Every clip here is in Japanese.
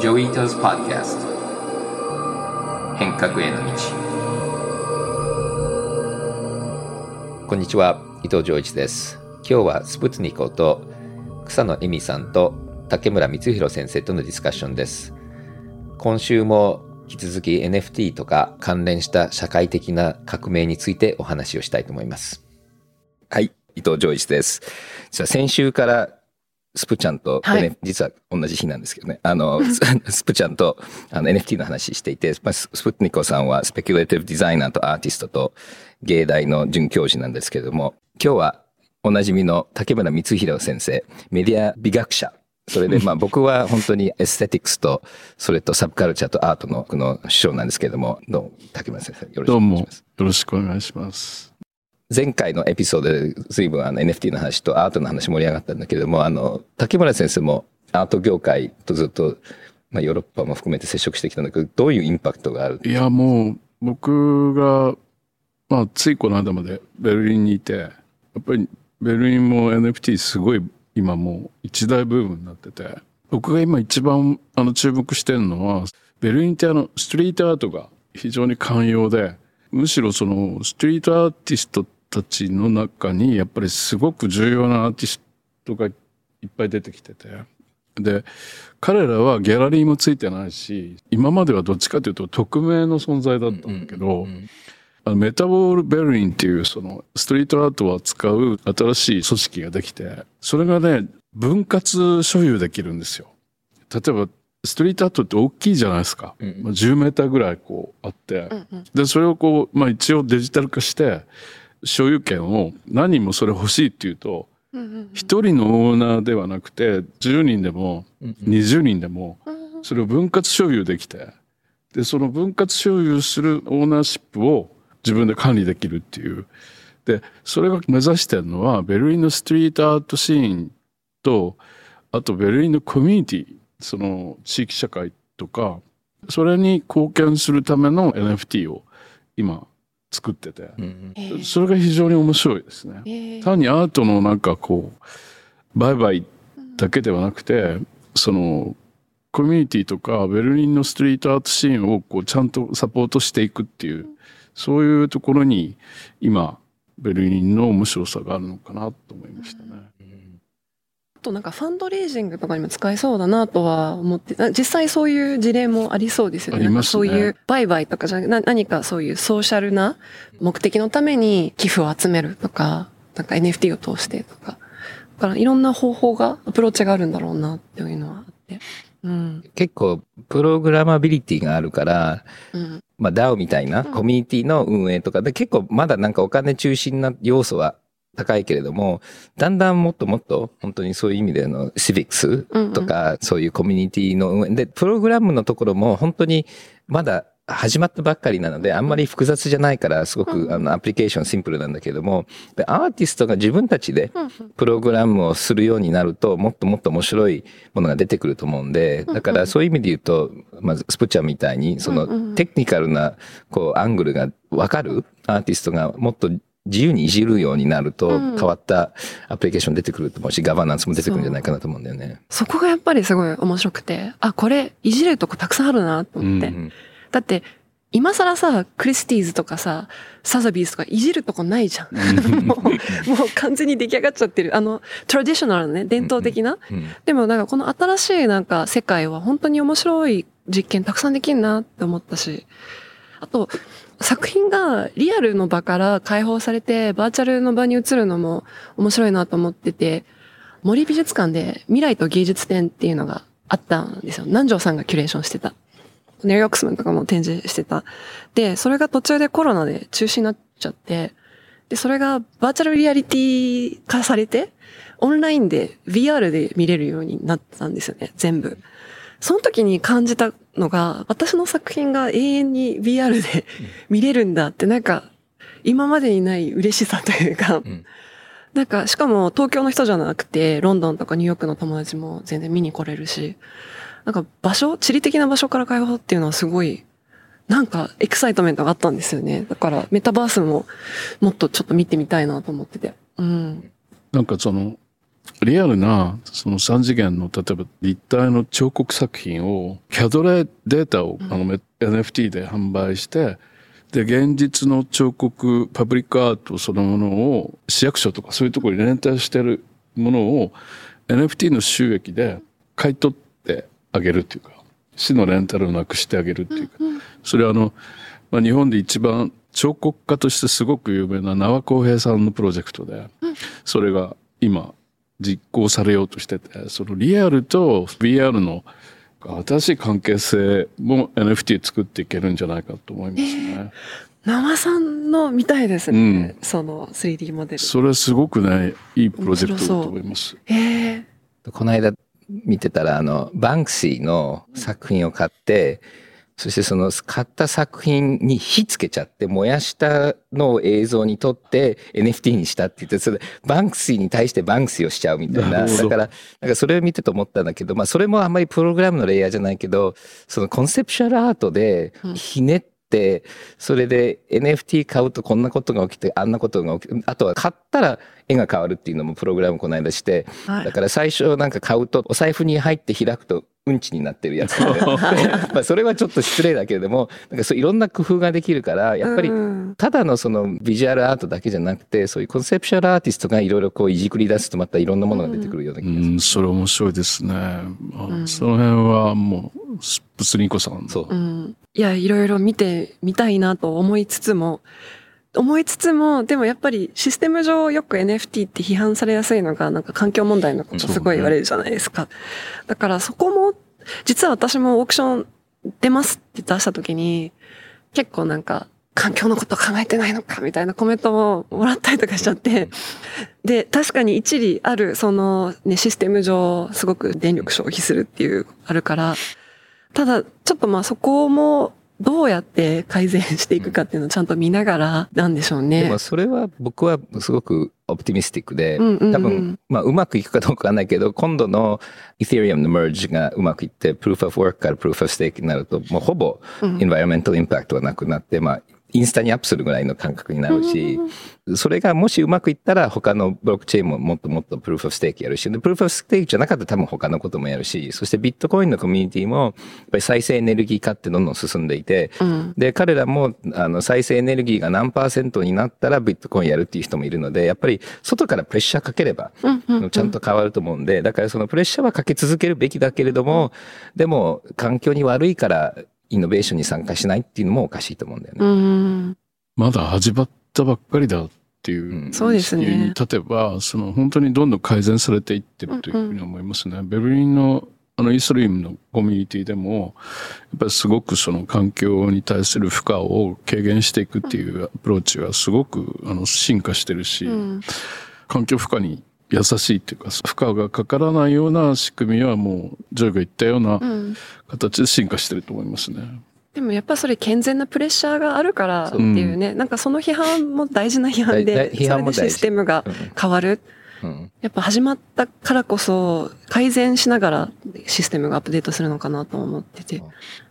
Joi Ito's Podcast 変革への道。こんにちは。伊藤穰一です。今日はスプツニ子と草野恵美さんと竹村光弘先生とのディスカッションです。今週も引き続き NFT とか関連した社会的な革命についてお話をしたいと思います。はい伊藤穰一です。実は先週からスプちゃんと、はい、実は同じ日なんですけどね、あの、スプちゃんとあの NFT の話していて、スプニコさんはスペキュレーティブデザイナーとアーティストと芸大の准教授なんですけれども、今日はおなじみの竹村光弘先生、メディア美学者。それで、まあ 僕は本当にエステティクスと、それとサブカルチャーとアートの、の師匠なんですけれども、どうも、竹村先生、よろしくお願いします。どうも、よろしくお願いします。前回のエピソードで随分あの NFT の話とアートの話盛り上がったんだけれども、あの、竹村先生もアート業界とずっと、まあ、ヨーロッパも含めて接触してきたんだけど、どういうインパクトがあるいや、もう、僕が、まあ、ついこの間までベルリンにいて、やっぱりベルリンも NFT すごい今もう一大ブームになってて、僕が今一番あの注目してるのは、ベルリンってあの、ストリートアートが非常に寛容で、むしろそのストリートアーティストったちの中にやっぱりすごく重要なアーティストがいっぱい出てきてて。で、彼らはギャラリーもついてないし、今まではどっちかというと匿名の存在だったんだけど、あのメタボール・ベルリンっていうそのストリートアートを扱う新しい組織ができて、それがね、分割所有できるんですよ。例えば、ストリートアートって大きいじゃないですか。うん、まあ、10メーターぐらいこうあって、うんうん、で、それをこう、まあ一応デジタル化して、所有権を何人もそれ欲しいっていうと、一人のオーナーではなくて、10人でも20人でも、それを分割所有できて、で、その分割所有するオーナーシップを自分で管理できるっていう。で、それが目指してるのは、ベルリンのストリートアートシーンと、あとベルリンのコミュニティ、その地域社会とか、それに貢献するための NFT を今作ってて、それが非常に面白いですね、えー、単にアートのなんかこう売買だけではなくて、そのコミュニティとかベルリンのストリートアートシーンをこうちゃんとサポートしていくっていう、そういうところに今ベルリンの面白さがあるのかなと思いましたね。となんかファンドレイジングとかにも使えそうだなとは思って、実際そういう事例もありそうですよね。ありますね。そういう売買とかじゃな何かそういうソーシャルな目的のために寄付を集めるとか、なんか NFT を通してとか。だからいろんな方法が、アプローチがあるんだろうなっていうのはあって。うん、結構、プログラマビリティがあるから、うん、まあ DAO みたいなコミュニティの運営とかで結構まだなんかお金中心な要素は高いけれども、だんだんもっともっと本当にそういう意味でのシビックスとか、そういうコミュニティの運営で、プログラムのところも本当にまだ始まったばっかりなので、あんまり複雑じゃないから、すごく、あの、アプリケーションシンプルなんだけれども、で、アーティストが自分たちで、プログラムをするようになると、もっともっと面白いものが出てくると思うんで、だからそういう意味で言うと、まず、スプチャーみたいに、その、テクニカルな、こう、アングルがわかるアーティストがもっと自由にいじるようになると、変わったアプリケーション出てくると思うし、ガバナンスも出てくるんじゃないかなと思うんだよね。そこがやっぱりすごい面白くて、あ、これ、いじれるとこたくさんあるなと思って。うんうん、だって、今更さ、クリスティーズとかさ、サザビーズとかいじるとこないじゃん。もう、もう完全に出来上がっちゃってる。あの、トラディショナルね、伝統的な。でもなんかこの新しいなんか世界は本当に面白い実験たくさんできるなって思ったし。あと、作品がリアルの場から解放されてバーチャルの場に移るのも面白いなと思ってて、森美術館で未来と芸術展っていうのがあったんですよ。南條さんがキュレーションしてた。ネル・ヨックスマンとかも展示してた。で、それが途中でコロナで中止になっちゃって、で、それがバーチャルリアリティ化されて、オンラインで VR で見れるようになったんですよね、全部。その時に感じたのが、私の作品が永遠に VR で見れるんだって、なんか、今までにない嬉しさというか、なんか、しかも東京の人じゃなくて、ロンドンとかニューヨークの友達も全然見に来れるし、なんか場所、地理的な場所から解放っていうのはすごい、なんか excitement があったんですよね。だからメタバースももっとちょっと見てみたいなと思ってて。うん。なんかその、リアルな、その3次元の、例えば立体の彫刻作品を、 CAD データを、あの、NFT で販売して、で、現実の彫刻、パブリックアートそのものを、市役所とかそういうところに連帯してるものを、NFT の収益で買い取ってあげるっていうか、市のレンタルをなくしてあげるっていうか、それはあの、まあ、日本で一番彫刻家としてすごく有名な縄公平さんのプロジェクトで、それが今実行されようとしてて、そのリアルと VR の新しい関係性も NFT 作っていけるんじゃないかと思いますね。生さんの見たいですね、うん、その 3D モデル。それはすごくね、いいプロジェクトだと思います。えー、この間見てたら、あの、バンクシーの作品を買って、そしてその買った作品に火つけちゃって燃やしたのを映像に撮って NFT にしたって言って、それバンクシーに対してバンクシーをしちゃうみたいな。だから、なんかそれを見てと思ったんだけど、まあそれもあんまりプログラムのレイヤーじゃないけど、そのコンセプシャルアートでひねって、それで NFT 買うとこんなことが起きて、あんなことが起きて、あとは買ったら絵が変わるっていうのもプログラムこの間して、だから最初なんか買うとお財布に入って開くとうんちになってるやつ。まあそれはちょっと失礼だけれどもなんかそういろんな工夫ができるからやっぱりただのそのビジュアルアートだけじゃなくてそういうコンセプシャルアーティストがいろいろこういじくり出すとまたいろんなものが出てくるような気がす。る、うん、それ面白いですね、うん、その辺はもうプスリンコさんそう、うん、いやいろいろ見てみたいなと思いつつも思いつつも、でもやっぱりシステム上よく NFT って批判されやすいのが、なんか環境問題のことすごい言われるじゃないですか。ね、だからそこも、実は私もオークション出ますって出した時に、結構なんか、環境のこと考えてないのかみたいなコメントももらったりとかしちゃって、で、確かに一理ある、そのね、システム上すごく電力消費するっていう、あるから、ただ、ちょっとまあそこもどうやって改善していくかっていうのをちゃんと見ながらなんでしょうね。でもそれは僕はすごくオプティミスティックで、多分、まあうまくいくかどうかわかんないけど、今度の Ethereum の merge がうまくいって、Proof of Work から Proof of Stake になると、もうほぼ Environmental Impact はなくなって、まあインスタにアップするぐらいの感覚になるし、それがもしうまくいったら他のブロックチェーンももっともっとプルーフオフステーキやるし、プルーフオフステーキじゃなかったら多分他のこともやるし、そしてビットコインのコミュニティも、やっぱり再生エネルギー化ってどんどん進んでいて、うん、で、彼らもあの再生エネルギーが何パーセントになったらビットコインやるっていう人もいるので、やっぱり外からプレッシャーかければ、ちゃんと変わると思うんで、だからそのプレッシャーはかけ続けるべきだけれども、でも環境に悪いからイノベーションに参加しないっていうのもおかしいと思うんだよね。うんまだ始まったばっかりだっていう、そうですね。例えば、その本当にどんどん改善されていってるというふうに思いますね。うんうん、ベルリンのあのイスリームのコミュニティでも、やっぱりすごくその環境に対する負荷を軽減していくっていうアプローチはすごくあの進化してるし、うん、環境負荷に優しいっていうか、負荷がかからないような仕組みはもう、ジョイが言ったような形で進化してると思いますね。でもやっぱそれ健全なプレッシャーがあるからっていうね、うん、なんかその批判も大事な批判で、批判もシステムが変わる。うん、やっぱ始まったからこそ改善しながらシステムがアップデートするのかなと思ってて。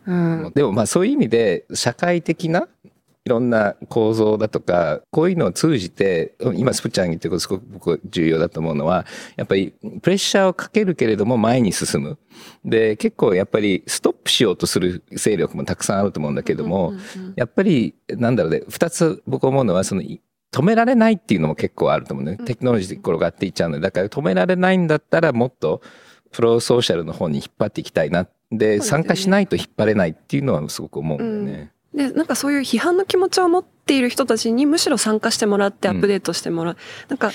うん、でもまあそういう意味で社会的ないろんな構造だとか、こういうのを通じて、今スプちゃん言ってることすごく僕重要だと思うのは、やっぱりプレッシャーをかけるけれども前に進む。で、結構やっぱりストップしようとする勢力もたくさんあると思うんだけども、やっぱりなんだろうね、二つ僕思うのはその止められないっていうのも結構あると思うね。テクノロジーで転がっていっちゃうので、だから止められないんだったらもっとプロソーシャルの方に引っ張っていきたいな。で、参加しないと引っ張れないっていうのはすごく思うんだよね。で、なんかそういう批判の気持ちを持っている人たちにむしろ参加してもらってアップデートしてもらう。うん、なんか、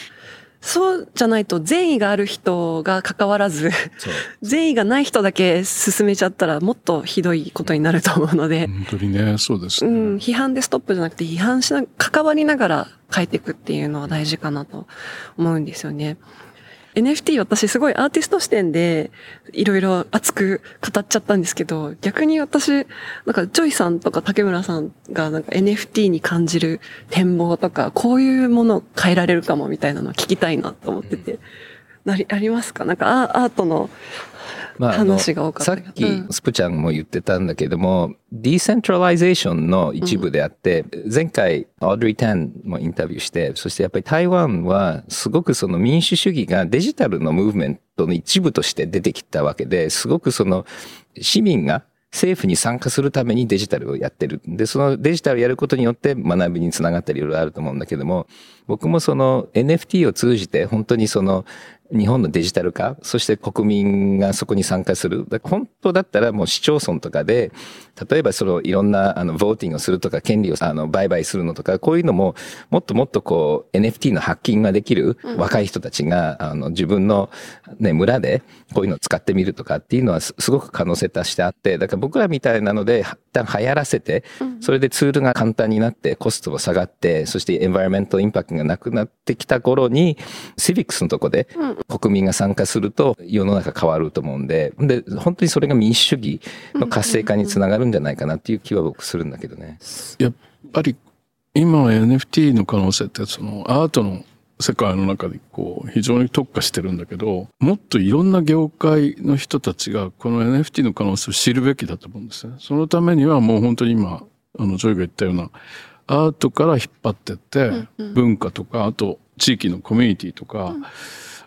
そうじゃないと善意がある人が関わらず、善意がない人だけ進めちゃったらもっとひどいことになると思うので。本当にね、そうですね。うん、批判でストップじゃなくて批判しな、関わりながら変えていくっていうのは大事かなと思うんですよね。NFT 私すごいアーティスト視点でいろいろ熱く語っちゃったんですけど、逆に私、なんかジョイさんとか竹村さんがなんか NFT に感じる展望とか、こういうものを変えられるかもみたいなのを聞きたいなと思ってて、なにありますか？なんかアアートの話が多かった、まあ、さっきスプちゃんも言ってたんだけども、 decentralization の一部であって、うん、前回オードリー・タンもインタビューして、そしてやっぱり台湾はすごくその民主主義がデジタルのムーブメントの一部として出てきたわけで、すごくその市民が政府に参加するためにデジタルをやってる。で、そのデジタルをやることによって学びにつながったりいろいろあると思うんだけども、僕もその NFT を通じて本当にその日本のデジタル化、そして国民がそこに参加する。本当だったらもう市町村とかで、例えばそのいろんなあの、ボーティングをするとか、権利をあの、売買するのとか、こういうのも、もっともっとこう、NFT のハッキングができる若い人たちが、あの、自分のね、村でこういうのを使ってみるとかっていうのはすごく可能性としてあって、だから僕らみたいなので、一旦流行らせて、それでツールが簡単になって、コストが下がって、そしてエンバイロメントインパクトがなくなってきた頃に、シビックスのとこで国民が参加すっと世の中変わると思うんで、で、本当にそれが民主主義の活性化につながるんじゃないかなっていう気は僕するんだけどね。やっぱり今は NFT の可能性ってそのアートの世界の中でこう非常に特化してるんだけど、もっといろんな業界の人たちがこの NFT の可能性を知るべきだと思うんですね。そのためにはもう本当に今、あの、ジョイが言ったようなアートから引っ張ってって、文化とか、あと地域のコミュニティとか、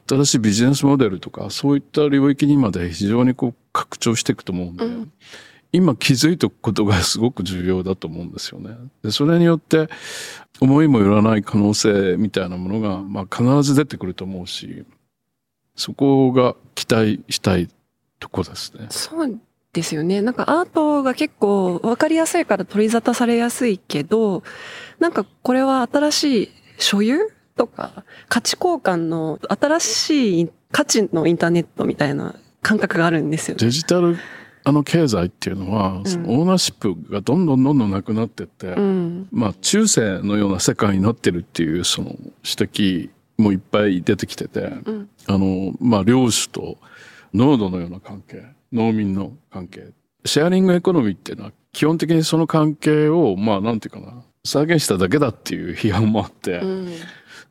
新しいビジネスモデルとか、そういった領域にまで非常にこう拡張していくと思うんで、うん、今気づいておくことがすごく重要だと思うんですよね。で、それによって思いもよらない可能性みたいなものが、まあ必ず出てくると思うし、そこが期待したいとこですね。そうですよね。なんかアートが結構わかりやすいから取り沙汰されやすいけど、なんかこれは新しい所有とか価値交換の新しい価値のインターネットみたいな感覚があるんですよ、デジタルあの経済っていうのは、そのオーナーシップがどんどんどんどんなくなってって、うん、まあ中世のような世界になってるっていうその指摘もいっぱい出てきてて、うん、あの、まあ領主と濃度のような関係、農民の関係、シェアリングエコノミーっていうのは基本的にその関係を、まあなんていうかな、再現しただけだっていう批判もあって、うん、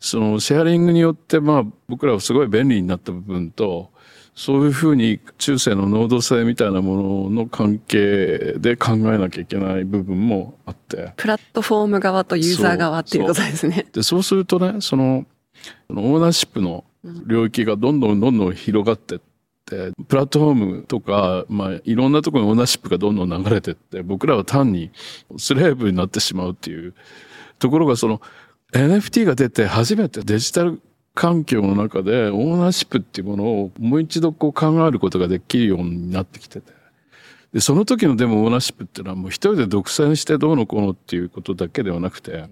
そのシェアリングによってまあ僕らはすごい便利になった部分と、そういうふうに中世の能動性みたいなものの関係で考えなきゃいけない部分もあって。プラットフォーム側とユーザー側っていうことですね。で、そうするとね、その、オーナーシップの領域がどんどんどんどん広がってって、プラットフォームとか、まあ、いろんなところにオーナーシップがどんどん流れてって、僕らは単にスレーブになってしまうっていうところが、その NFT が出て初めてデジタル環境の中でオーナーシップっていうものをもう一度こう考えることができるようになってきてて。で、その時のでもオーナーシップっていうのはもう一人で独占してどうのこうのっていうことだけではなくて、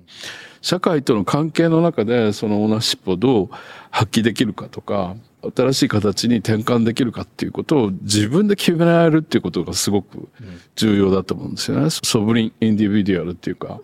社会との関係の中でそのオーナーシップをどう発揮できるかとか、新しい形に転換できるかっていうことを自分で決められるっていうことがすごく重要だと思うんですよね。ソブリン・インディビデュアルっていうか、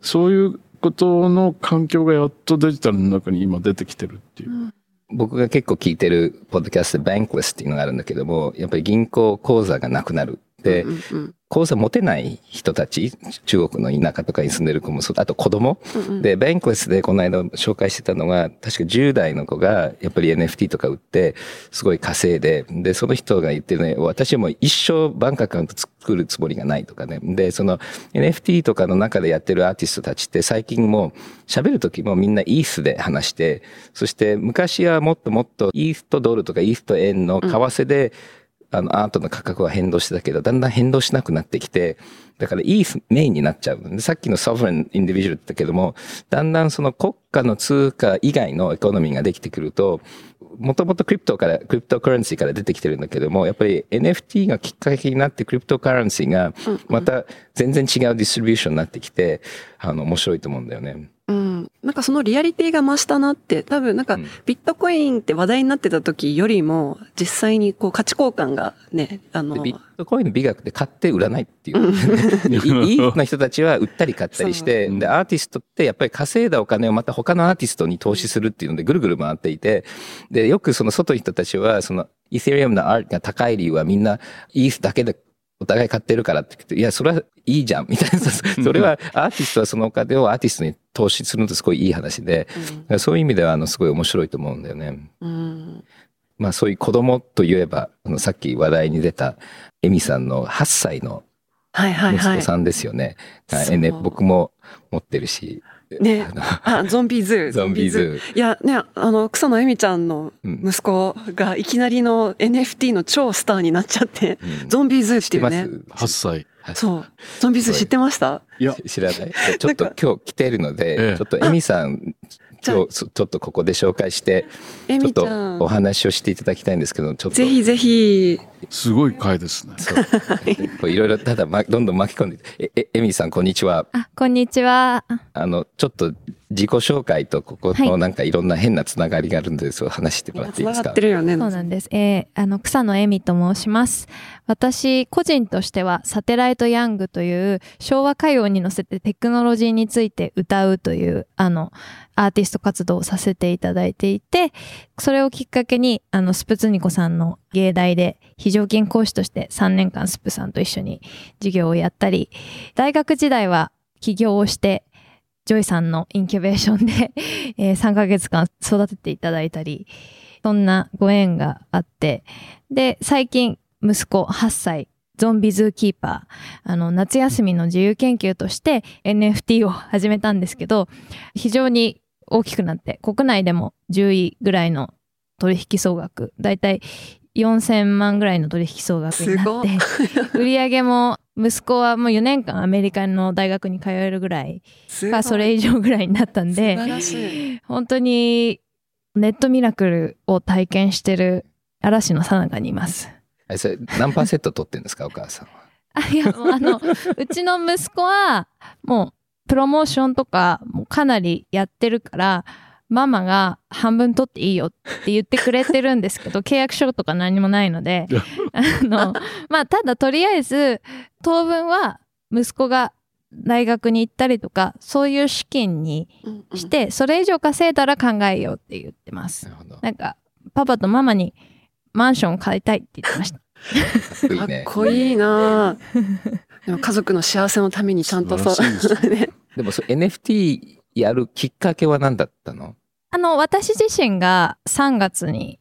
そういうことの環境がやっとデジタルの中に今出てきてるっていう。うん僕が結構聞いてるポッドキャストでバンクレスっていうのがあるんだけども、やっぱり銀行口座がなくなる。で、うんうん、口座持てない人たち、中国の田舎とかに住んでる子もそう、あと子供、うんうん、で、ベンクレスでこの間紹介してたのが、確か10代の子がやっぱり NFT とか売って、すごい稼いで、で、その人が言ってるね、私も一生バンクアカウント作るつもりがないとかね。で、その NFT とかの中でやってるアーティストたちって最近も喋るときもみんな ETH で話して、そして昔はもっともっとイースとドルとかイースと円の為替で、うんあの、アートの価格は変動してたけど、だんだん変動しなくなってきて、だから ETH メインになっちゃう。さっきのソフレンインディビジュアルって言ったけども、だんだんその国家の通貨以外のエコノミーができてくると、もともと crypto から、 cryptocurrency から出てきてるんだけども、やっぱり NFT がきっかけになって cryptocurrency がまた全然違うディストリビューションになってきて、あの、面白いと思うんだよね。うん。なんかそのリアリティが増したなって、多分なんかビットコインって話題になってた時よりも、実際にこう価値交換がね、あの。ビットコインの美学で買って売らないっていう。いいな人たちは売ったり買ったりして、で、アーティストってやっぱり稼いだお金をまた他のアーティストに投資するっていうのでぐるぐる回っていて、で、よくその外の人たちは、その、イーセリアムのアートが高い理由はみんなETH だけでお互い買ってるからって言って、いや、それはいいじゃん、みたいな。それは、アーティストはそのお金をアーティストに投資するのってすごいいい話で、うん、そういう意味では、あの、すごい面白いと思うんだよね。うん、まあそういう子供といえば、あのさっき話題に出たエミさんの8歳のはいはいはい。息子さんですよね。そうえね僕も持ってるし。ね。あゾンビーズー。ゾンビーズー。いや、ね、あの、草野絵美ちゃんのうん。息子がいきなりの NFT の超スターになっちゃって、うん。ゾンビーズーっ知っていうね。す？8歳。そう。ゾンビーズー知ってました？いや、知らない。ちょっと今日来てるのえで、え。ちょっとエミさん、今日そちょっとここで紹介して、恵ちょっとお。話をしていただきたいんですけど、ちょっと。ぜひぜひ。すごい回ですね。そう。こういろいろ、ただ、ま、どんどん巻き込んで、え、え、エミさん、こんにちは。あ、こんにちは。あの、ちょっと自己紹介と、ここのはいなんかいろんな変なつながりがあるんで、そう話してもらっていいですか？繋がって。るよね。そうなんです。えー、あの、草野絵美と申します。私、個人としては、サテライトヤングという、昭和歌謡に乗せてテクノロジーについて歌うという、あの、アーティスト活動をさせていただいていて、それをきっかけに、あの、スプツニ子さんの芸大で、非常勤講師として3年間スプさんと一緒に授業をやったり、大学時代は起業をして、ジョイさんのインキュベーションで、え3ヶ月間育てていただいたり、そんなご縁があって、で、最近、息子8歳、ゾンビズーキーパー、あの、夏休みの自由研究として NFT を始めたんですけど、非常に大きくなって、国内でも10位ぐらいの取引総額、だいたい4000万ぐらいの取引総額になって、売り上げも、息子はもう4年間アメリカの大学に通えるぐらいか、それ以上ぐらいになったんで。本当にネットミラクルを体験してる嵐の最中にいます。あそれ何パーセント取ってるんですか、お母さんは？あいや、もうあの、うちの息子は、もう、プロモーションとか、もうかなりやってるから、ママが半分取っていいよって言ってくれてるんですけど、契約書とか何もないので、あの、まあ、ただとりあえず、当分は息子が大学に行ったりとか、そういう資金にうんうんして、それ以上稼いだら考えようって言ってます。なんか、パパとママにマンション買いたいって言ってました。かっ。こいいな でも家族の幸せのためにちゃんとそう。素晴らしいね。でもそれ NFT やるきっかけは何だったの？あの、私自身が3月に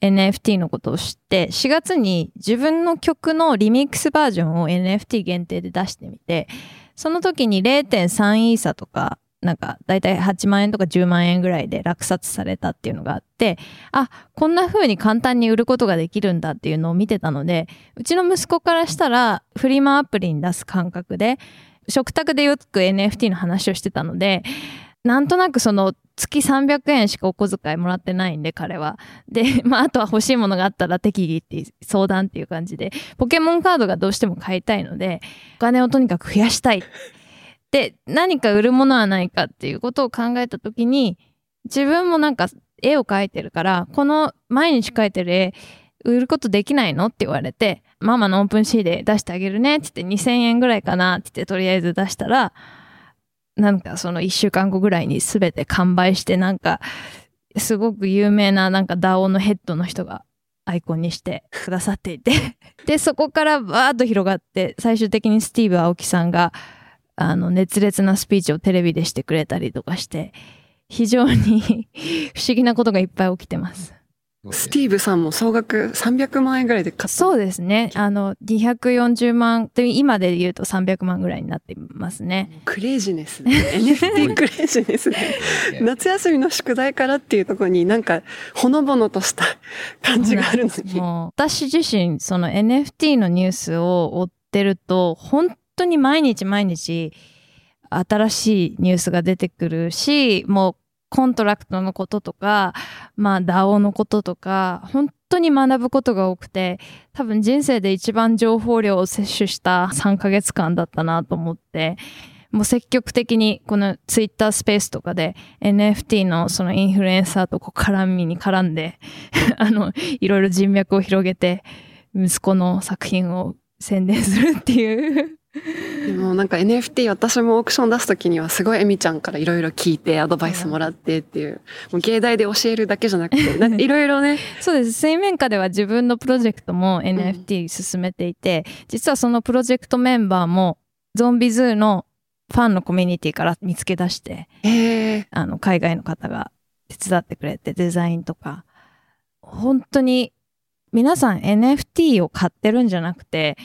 NFT のことを知って、4月に自分の曲のリミックスバージョンを NFT 限定で出してみて、その時に0.3イーサとか、なんか、だいたい8万円とか10万円ぐらいで落札されたっていうのがあって、あ、こんな風に簡単に売ることができるんだっていうのを見てたので、うちの息子からしたら、フリマアプリに出す感覚で、食卓でよく NFT の話をしてたので、なんとなくその月300円しかお小遣いもらってないんで彼は。で、まああとは欲しいものがあったら適宜って相談っていう感じで、ポケモンカードがどうしても買いたいので、お金をとにかく増やしたい。で、何か売るものはないかっていうことを考えたときに、自分もなんか絵を描いてるから、この毎日描いてる絵、売ることできないのって言われて、ママのオープンシーで出してあげるねって言って2000円ぐらいかなって言ってとりあえず出したら、なんかその1週間後ぐらいに全て完売してなんかすごく有名ななんか DAO のヘッドの人がアイコンにしてくださっていて。でそこからバーッと広がって最終的にスティーブ・青木さんがあの熱烈なスピーチをテレビでしてくれたりとかして非常に 不思議なことがいっぱい起きてます。スティーブさんも総額300万円ぐらいで買った。そうですね。あの、240万、で今で言うと300万ぐらいになってますね。クレイジネスね。NFT クレイジネスね。夏休みの宿題からっていうところになんかほのぼのとした感じがあるのに。もう私自身、その NFT のニュースを追ってると、本当に毎日毎日新しいニュースが出てくるし、もうコントラクトのこととか、まあ DAO のこととか、本当に学ぶことが多くて、多分人生で一番情報量を摂取した3ヶ月間だったなと思って、もう積極的にこのツイッタースペースとかで NFT のそのインフルエンサーとこう絡みに絡んで、あの、いろいろ人脈を広げて、息子の作品を宣伝するっていう。でもなんか NFT 私もオークション出すときにはすごいエミちゃんからいろいろ聞いてアドバイスもらってっていう、もう芸大で教えるだけじゃなくて、いろいろね、そうです。水面下では自分のプロジェクトも NFT 進めていて、実はそのプロジェクトメンバーもゾンビズーのファンのコミュニティから見つけ出して、えー、あの、海外の方が手伝ってくれて、デザインとか。本当に皆さん NFT を買ってるんじゃなくて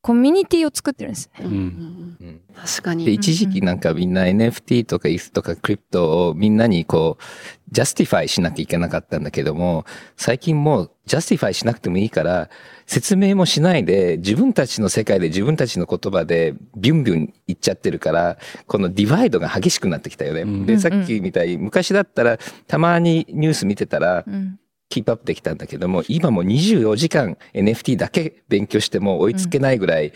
コミュニティを作ってるんですね。うんうん確かに。で、一時期なんかみんな NFT とか ETH とか crypto をみんなにこう、 justify しなきゃいけなかったんだけども、最近もう justify しなくてもいいから、説明もしないで自分たちの世界で自分たちの言葉でビュンビュン言っちゃってるから、このディバイドが激しくなってきたよね。うん、で、さっきみたいに昔だったらたまにニュース見てたら、うんキープアップできたんだけども、今も24時間 NFT だけ勉強しても追いつけないぐらい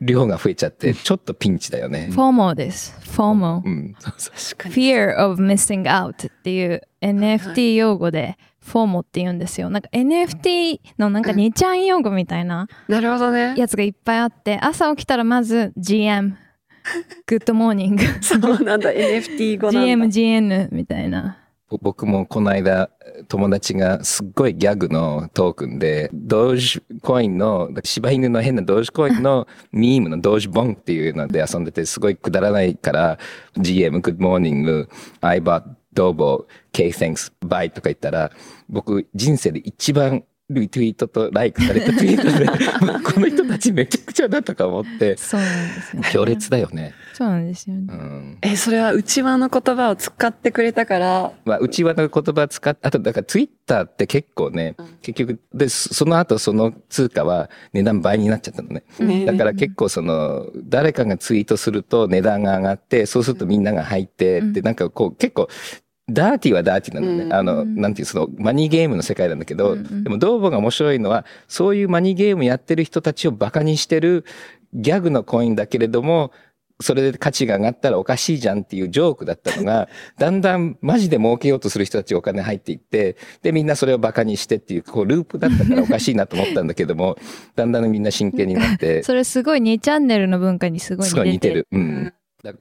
量が増えちゃって、ちょっとピンチだよね。フォーモです。フォーモ。うん。Fear of missing out っていう NFT 用語で、フォーモって言うんですよ。なんか NFT のなんか2ちゃん用語みたいな。なるほどね。やつがいっぱいあって、朝起きたらまず GM。Good morning。そうなんだ、NFT 語なんだ。 GM GN みたいな。僕もこの間友達がすっごいギャグのトークンで、ドージコインの、柴犬の変なドージコインのミームの DogeBonk っていうので遊んでて、すごいくだらないから、GM、Good Morning、I bought DOBO、K thanks, bye とか言ったら、僕人生で一番リツイートとライクされたツイートで、この人たちめちゃくちゃだとか思って、そうなんですね。強烈だよね。そうなんですよね。うん、え、それは内輪の言葉を使ってくれたから？まあ、内輪の言葉使っあと、だからツイッターって結構ね、うん、結局、で、その後その通貨は値段倍になっちゃったのね。ねだから結構その、誰かがツイートすると値段が上がって、そうするとみんなが入って、で、なんかこう、結構、ダーティーはダーティーなのね。うん、あの、なんていう、その、マニーゲームの世界なんだけど、うん、でも、ドーボが面白いのは、そういうマニーゲームやってる人たちをバカにしてるギャグのコインだけれども、それで価値が上がったらおかしいじゃんっていうジョークだったのが、だんだんマジで儲けようとする人たちお金入っていって、で、みんなそれをバカにしてっていう、こう、ループだったからおかしいなと思ったんだけども、だんだんみんな真剣になって。それすごい2チャンネルの文化にすごい似てる。すごい似てる。うん。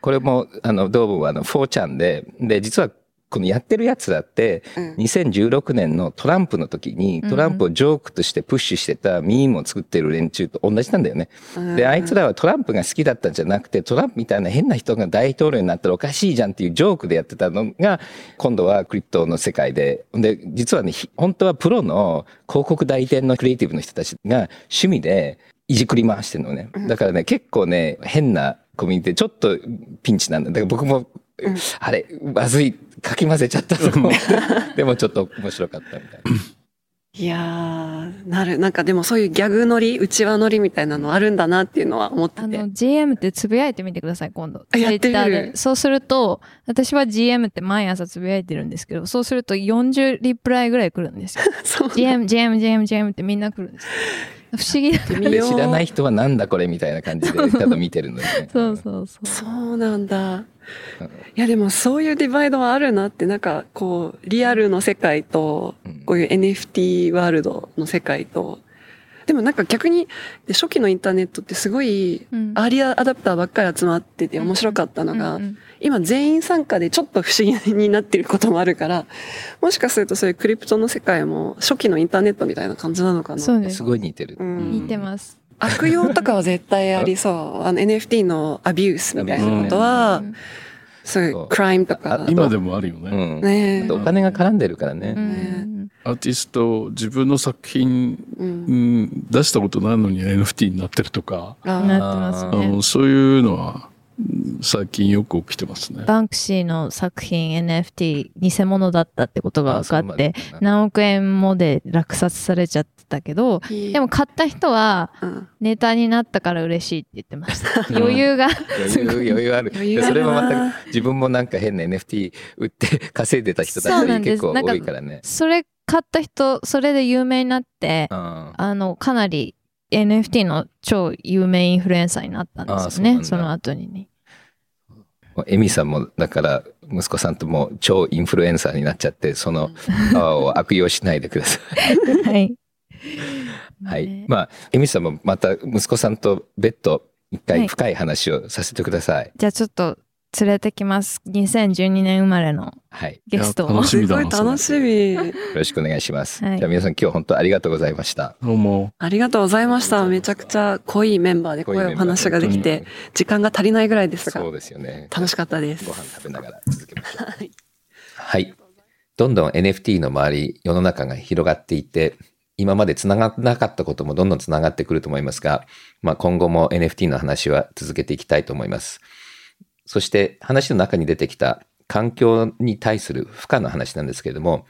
これも、あの、ドーボはあの、4ちゃんで、で、実はこのやってるやつだって、2016年のトランプの時に、トランプをジョークとしてプッシュしてたミームを作ってる連中と同じなんだよね。で、あいつらはトランプが好きだったんじゃなくて、トランプみたいな変な人が大統領になったらおかしいじゃんっていうジョークでやってたのが、今度はクリプトの世界で、で、実はね、本当はプロの広告代理店のクリエイティブの人たちが趣味でいじくり回してるのね。だからね、結構ね、変なコミュニティちょっとピンチなんだ。だから僕もうん、あれ、まずい、かき混ぜちゃったと思って、でもちょっと面白かったみたいな。いやー、なる。なんかでもそういうギャグノリ、内輪ノリみたいなのあるんだなっていうのは思ってて。あの、GM ってつぶやいてみてください、今度。やってみる？そうすると、私は GM って毎朝つぶやいてるんですけど、そうすると40リプライぐらい来るんですよ。GM、GM、GM、GM ってみんんな来るんですよ。不思議だ 知らない人はなんだこれみたいな感じでただ見てるのね。そうそうそう。そうなんだ。いやでもそういうディバイドはあるなってなんかこうリアルの世界とこういう NFT ワールドの世界とでもなんか逆に初期のインターネットってすごいアーリーアダプターばっかり集まってて面白かったのが今全員参加でちょっと不思議になってることもあるからもしかするとそういうクリプトの世界も初期のインターネットみたいな感じなのかな。そうです。すごい似てる、うん、似てます。悪用とかは絶対ありそう。あの NFT のアビュースみたいなことは、うん。そういうクライムとか。今でもあるよね,、うん、ねお金が絡んでるからね、ねアーティスト自分の作品、うん、出したことないのに NFT になってるとか。なってますね。そういうのは最近よく起きてますね。バンクシーの作品 NFT 偽物だったってことが分かって、何億円もで落札されちゃってたけど、でも買った人はネタになったから嬉しいって言ってました。余裕が余裕。余裕ある。それもまた自分もなんか変な NFT 売って稼いでた人たち結構多いからね。それ買った人、それで有名になって、あの、かなり NFT の超有名インフルエンサーになったんですよね、その後にね。エミさんも、だから、息子さんとも超インフルエンサーになっちゃって、そのパワーを悪用しないでください。はい。はい。まあ、エミさんもまた息子さんと別途一回深い話をさせてください。はい、じゃあちょっと連れてきます。2012年生まれのゲストを。楽しみだな。楽しみ。よろしくお願いします。はい、じゃあ皆さん今日本当ありがとうございました。どうも。ありがとうございました。めちゃくちゃ濃いメンバーで声を話ができて、時間が足りないぐらいですが。そうですよね。楽しかったです。ご飯食べながら続けましょう。はい。はい。どんどん NFT の周り、世の中が広がっていって、今まで繋がなかったこともどんどん繋がってくると思いますが、まあ、今後も NFT の話は続けていきたいと思います。そして話の中に出てきた環境に対する負荷の話なんですけれども、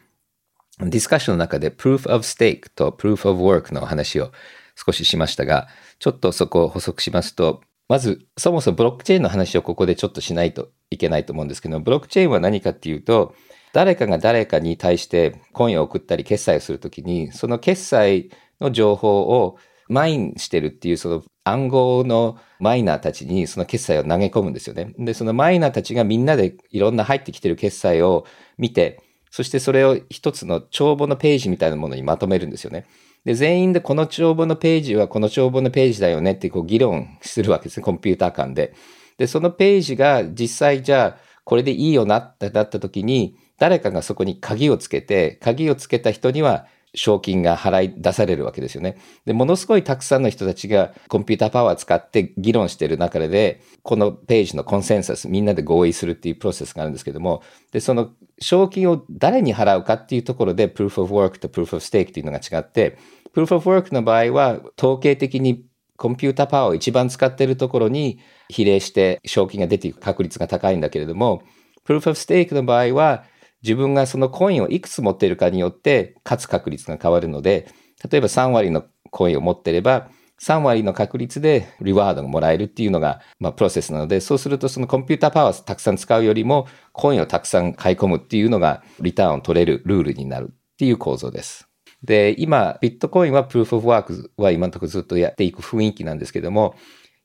ディスカッションの中で Proof of Stake と Proof of Work の話を少ししましたが、ちょっとそこを補足しますと、まず、そもそもブロックチェーンの話をここでちょっとしないといけないと思うんですけど、ブロックチェーンは何かっていうと、誰かが誰かに対してコインを送ったり決済をするときに、その決済の情報をマインしてるっていうその暗号のマイナーたちにその決済を投げ込むんですよね。で、そのマイナーたちがみんなでいろんな入ってきてる決済を見て、そしてそれを一つの帳簿のページみたいなものにまとめるんですよね。で、全員でこの帳簿のページはこの帳簿のページだよねってこう議論するわけですね、コンピューター間で。で、そのページが実際じゃあこれでいいよなってなった時に、誰かがそこに鍵をつけて、鍵をつけた人には賞金が払い出されるわけですよね。で、ものすごいたくさんの人たちがコンピューターパワー使って議論してる中で、このページのコンセンサス、みんなで合意するっていうプロセスがあるんですけども、で、その賞金を誰に払うかっていうところで、Proof of Work と Proof of Stake っていうのが違って、Proof of Work の場合は、統計的にコンピュータパワーを一番使ってるところに比例して賞金が出ていく確率が高いんだけれども、Proof of Stake の場合は、自分がそのコインをいくつ持っているかによって勝つ確率が変わるので、例えば3割のコインを持ってれば、3割の確率でリワードがもらえるっていうのが、まあ、プロセスなので、そうするとそのコンピューターパワーをたくさん使うよりも、コインをたくさん買い込むっていうのが、リターンを取れるルールになるっていう構造です。で、今、ビットコインはプルーフオブワークは今のところずっとやっていく雰囲気なんですけども、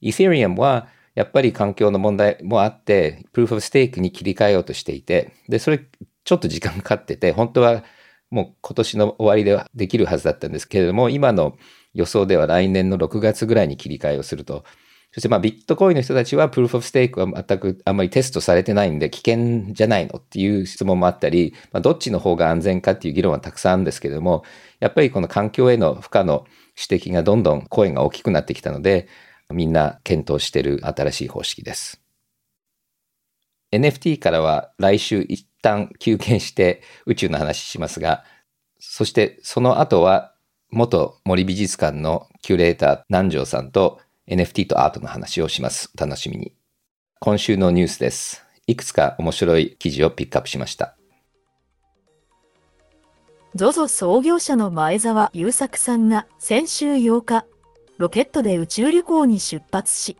イー e リアムはやっぱり環境の問題もあって、プルーフオブステークに切り替えようとしていて、で、それちょっと時間かかってて、本当はもう今年の終わりではできるはずだったんですけれども、今の予想では来年の6月ぐらいに切り替えをすると。そしてまあビットコインの人たちはプルーフオブステークは全くあんまりテストされてないんで危険じゃないのっていう質問もあったり、まあ、どっちの方が安全かっていう議論はたくさんあるんですけれども、やっぱりこの環境への負荷の指摘がどんどん声が大きくなってきたので、みんな検討している新しい方式です。NFT からは来週旦休憩して宇宙の話しますが、そしてその後は元森美術館のキュレーター南條さんと NFT とアートの話をします。お楽しみに。今週のニュースです。いくつか面白い記事をピックアップしました。ZOZO 創業者の前澤友作さんが先週8日、ロケットで宇宙旅行に出発し、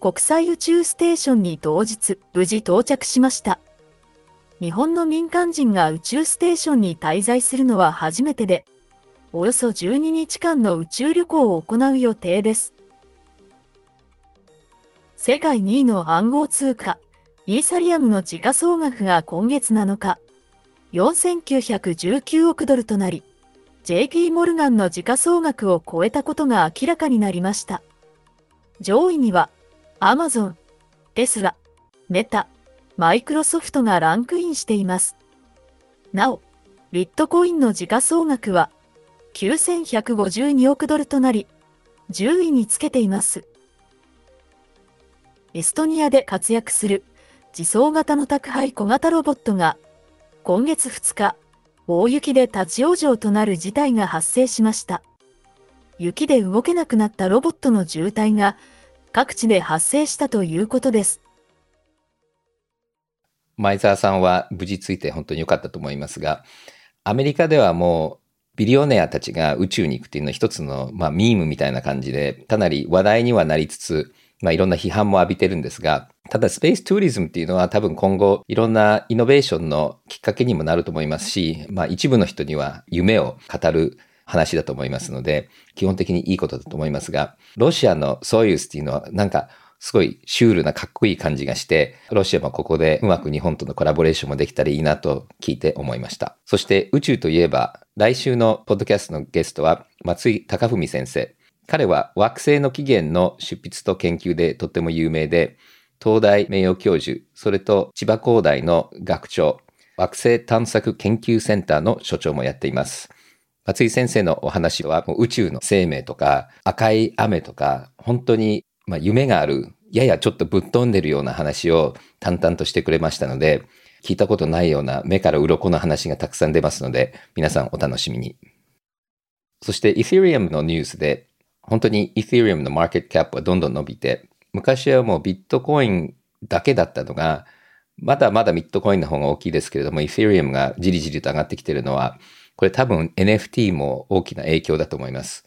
国際宇宙ステーションに同日無事到着しました。日本の民間人が宇宙ステーションに滞在するのは初めてで、およそ12日間の宇宙旅行を行う予定です。世界2位の暗号通貨、イーサリアムの時価総額が今月7日、4919億ドルとなり、JP モルガンの時価総額を超えたことが明らかになりました。上位には、アマゾン、テスラ、メタ、マイクロソフトがランクインしています。なお、ビットコインの時価総額は9152億ドルとなり、10位につけています。エストニアで活躍する自走型の宅配小型ロボットが今月2日、大雪で立ち往生となる事態が発生しました。雪で動けなくなったロボットの渋滞が各地で発生したということです。前澤さんは無事ついて本当に良かったと思いますが、アメリカではもうビリオネアたちが宇宙に行くっていうのは一つの、まあ、ミームみたいな感じで、かなり話題にはなりつつ、まあ、いろんな批判も浴びてるんですが、ただスペースツーリズムっていうのは多分今後いろんなイノベーションのきっかけにもなると思いますし、まあ一部の人には夢を語る話だと思いますので、基本的にいいことだと思いますが、ロシアのソユースっていうのはなんかすごいシュールなかっこいい感じがして、ロシアもここでうまく日本とのコラボレーションもできたらいいなと聞いて思いました。そして宇宙といえば、来週のポッドキャストのゲストは松井隆文先生。彼は惑星の起源の執筆と研究でとっても有名で、東大名誉教授、それと千葉工大の学長、惑星探索研究センターの所長もやっています。松井先生のお話は宇宙の生命とか赤い雨とか本当にまあ夢がある、ややちょっとぶっ飛んでるような話を淡々としてくれましたので、聞いたことないような目から鱗の話がたくさん出ますので、皆さんお楽しみに。そして Ethereum のニュースで、本当に Ethereum のマーケットキャップはどんどん伸びて、昔はもうビットコインだけだったのが、まだまだビットコインの方が大きいですけれども、Ethereum がじりじりと上がってきてるのは、これ多分 NFT も大きな影響だと思います。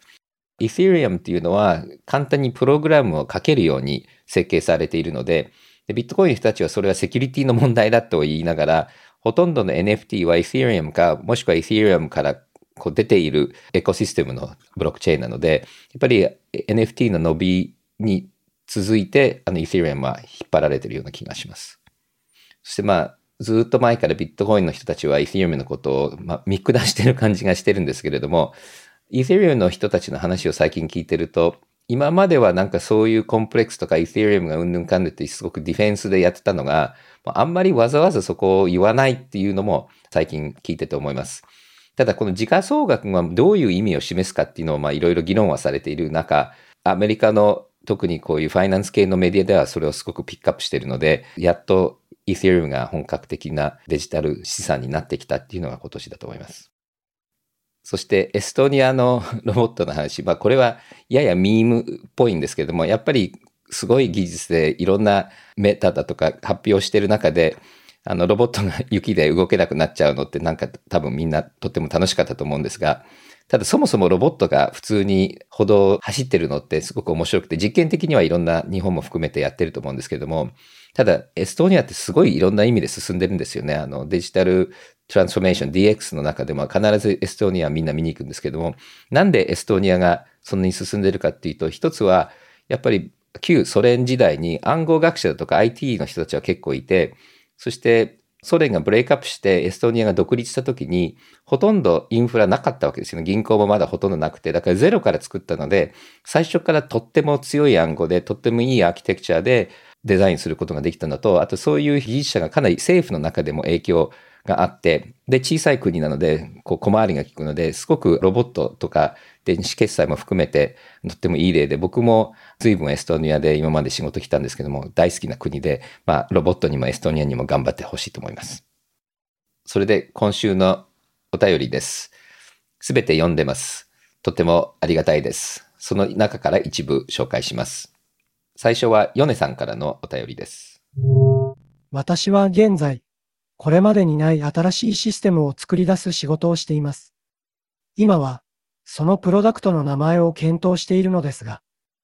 Ethereum っていうのは簡単にプログラムを書けるように設計されているので、ビットコインの人たちはそれはセキュリティの問題だと言いながら、ほとんどの NFT は Ethereum か、もしくは Ethereum からこう出ているエコシステムのブロックチェーンなので、やっぱり NFT の伸びに続いて、あの Ethereum は引っ張られているような気がします。そしてまあ、ずっと前からビットコインの人たちは Ethereum のことを、まあ、見下してる感じがしてるんですけれども、Ethereum の人たちの話を最近聞いてると、今まではなんかそういうコンプレックスとか Ethereum がうんぬんかんぬってすごくディフェンスでやってたのが、あんまりわざわざそこを言わないっていうのも最近聞いてて思います。ただこの時価総額がどういう意味を示すかっていうのをいろいろ議論はされている中、アメリカの特にこういうファイナンス系のメディアではそれをすごくピックアップしているので、やっと Ethereum が本格的なデジタル資産になってきたっていうのが今年だと思います。そしてエストニアのロボットの話、まあこれはややミームっぽいんですけども、やっぱりすごい技術でいろんなメタだとか発表してる中で、あのロボットが雪で動けなくなっちゃうのってなんか多分みんなとっても楽しかったと思うんですが、ただそもそもロボットが普通に歩道を走ってるのってすごく面白くて、実験的にはいろんな日本も含めてやってると思うんですけれども、ただエストニアってすごいいろんな意味で進んでるんですよね。あのデジタルトランスフォーメーション DX の中でも必ずエストニアはみんな見に行くんですけども、なんでエストニアがそんなに進んでるかっていうと、一つはやっぱり旧ソ連時代に暗号学者だとか IT の人たちは結構いて、そしてソ連がブレイクアップしてエストニアが独立した時に、ほとんどインフラなかったわけですよね。銀行もまだほとんどなくて。だからゼロから作ったので、最初からとっても強い暗号で、とってもいいアーキテクチャでデザインすることができたのと、あとそういう技術者がかなり政府の中でも影響があって、で、小さい国なので、こう、小回りが利くので、すごくロボットとか電子決済も含めて、とってもいい例で、僕も随分エストニアで今まで仕事来たんですけども、大好きな国で、まあ、ロボットにもエストニアにも頑張ってほしいと思います。それで、今週のお便りです。すべて読んでます。とてもありがたいです。その中から一部紹介します。最初はヨネさんからのお便りです。私は現在、これまでにない新しいシステムを作り出す仕事をしています。今は、そのプロダクトの名前を検討しているのですが、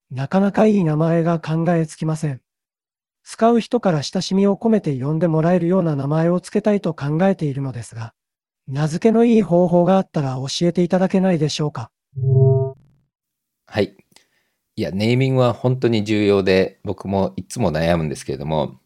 なかなかいい名前が考えつきません。使う人から親しみを込めて呼んでもらえるような名前を付けたいと考えているのですが、名付けのいい方法があったら教えていただけないでしょうか。はい。いや、ネーミングは本当に重要で、僕もいつも悩むんですけれども、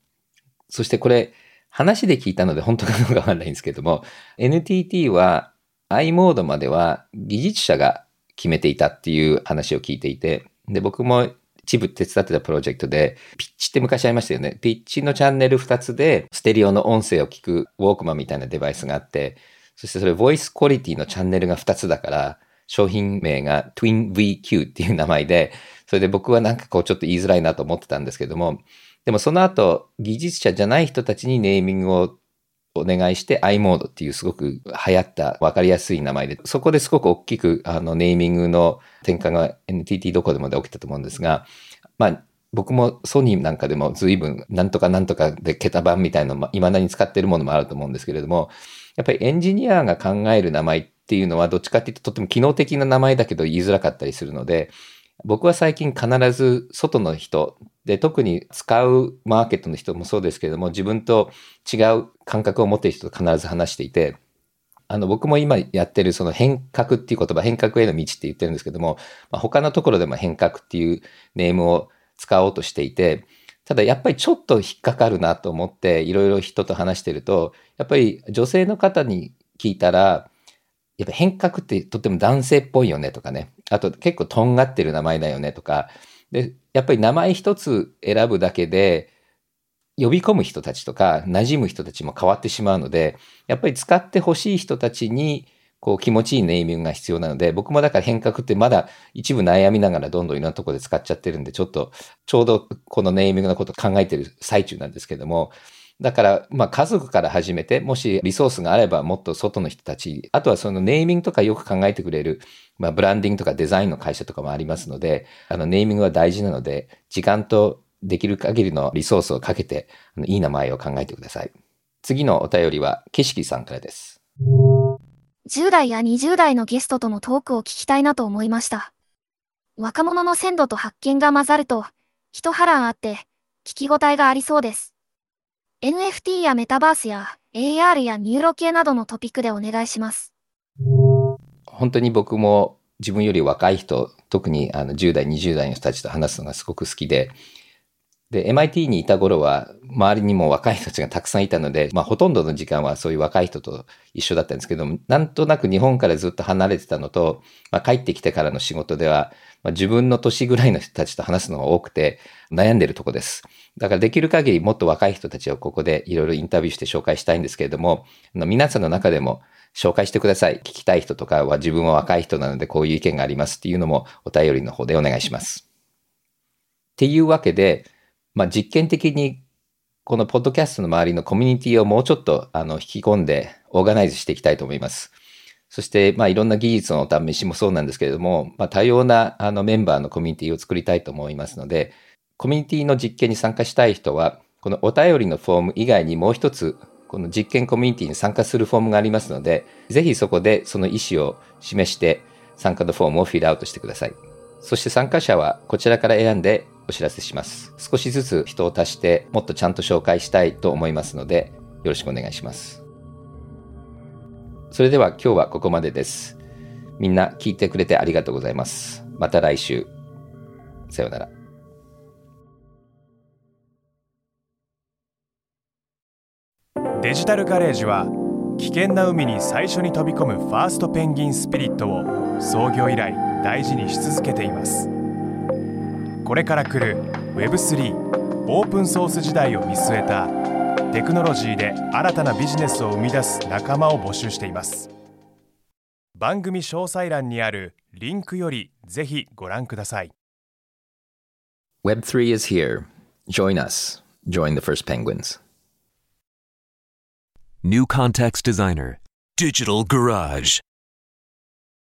そしてこれ、話で聞いたので本当かどうかわかんないんですけども、NTT は i モードまでは技術者が決めていたっていう話を聞いていて、で、僕も一部手伝ってたプロジェクトで、ピッチって昔ありましたよね。ピッチのチャンネル2つで、ステレオの音声を聞くウォークマンみたいなデバイスがあって、そしてそれ、ボイスクオリティのチャンネルが2つだから、商品名が TwinVQ っていう名前で、それで僕はなんかこうちょっと言いづらいなと思ってたんですけども、でもその後、技術者じゃない人たちにネーミングをお願いして i モードっていうすごく流行った分かりやすい名前で、そこですごく大きくあのネーミングの転換が NTT どこでもで起きたと思うんですが、まあ僕もソニーなんかでも随分なんとかなんとかで桁番みたいなの未だに使ってるものもあると思うんですけれども、やっぱりエンジニアが考える名前っていうのはどっちかっていうととっても機能的な名前だけど言いづらかったりするので、僕は最近必ず外の人で特に使うマーケットの人もそうですけれども自分と違う感覚を持っている人と必ず話していてあの僕も今やってるその変革っていう言葉変革への道って言ってるんですけども、まあ、他のところでも変革っていうネームを使おうとしていてただやっぱりちょっと引っかかるなと思っていろいろ人と話してるとやっぱり女性の方に聞いたらやっぱ変革ってとっても男性っぽいよねとかね。あと結構とんがってる名前だよねとか。で、やっぱり名前一つ選ぶだけで、呼び込む人たちとか、馴染む人たちも変わってしまうので、やっぱり使ってほしい人たちに、こう気持ちいいネーミングが必要なので、僕もだから変革ってまだ一部悩みながらどんどんいろんなとこで使っちゃってるんで、ちょっとちょうどこのネーミングのこと考えてる最中なんですけども、だから、まあ、家族から始めて、もしリソースがあればもっと外の人たち、あとはそのネーミングとかよく考えてくれる、まあ、ブランディングとかデザインの会社とかもありますので、あの、ネーミングは大事なので、時間とできる限りのリソースをかけて、あのいい名前を考えてください。次のお便りは、景色さんからです。10代や20代のゲストとのトークを聞きたいなと思いました。若者の鮮度と発見が混ざると、一波乱あって、聞き応えがありそうです。NFT やメタバースや AR やニューロ系などのトピックでお願いします。本当に僕も自分より若い人、特にあの10代、20代の人たちと話すのがすごく好きで、で、MIT にいた頃は、周りにも若い人たちがたくさんいたので、まあ、ほとんどの時間はそういう若い人と一緒だったんですけども、なんとなく日本からずっと離れてたのと、まあ、帰ってきてからの仕事では、まあ、自分の年ぐらいの人たちと話すのが多くて、悩んでるとこです。だからできる限りもっと若い人たちをここでいろいろインタビューして紹介したいんですけれども、皆さんの中でも紹介してください。聞きたい人とかは自分は若い人なのでこういう意見がありますっていうのもお便りの方でお願いします。っていうわけで、まあ、実験的にこのポッドキャストの周りのコミュニティをもうちょっとあの引き込んでオーガナイズしていきたいと思います。そして、まあ、いろんな技術の試しもそうなんですけれども、まあ、多様なあのメンバーのコミュニティを作りたいと思いますので、コミュニティの実験に参加したい人は、このお便りのフォーム以外にもう一つ、この実験コミュニティに参加するフォームがありますので、ぜひそこでその意思を示して参加のフォームをフィールアウトしてください。そして参加者はこちらから選んでお知らせします。少しずつ人を足してもっとちゃんと紹介したいと思いますので、よろしくお願いします。それでは今日はここまでです。みんな聞いてくれてありがとうございます。また来週。さようなら。デジタルガレージは危険な海に最初に飛び込むファーストペンギンスピリットを創業以来大事にし続けています。これから来る Web3 オープンソース時代を見据えたテクノロジーで新たなビジネスを生み出す仲間を募集しています番組詳細欄にあるリンクよりぜひご覧ください Web3 is here. Join us. Join the first penguins. New Context Designer Digital Garage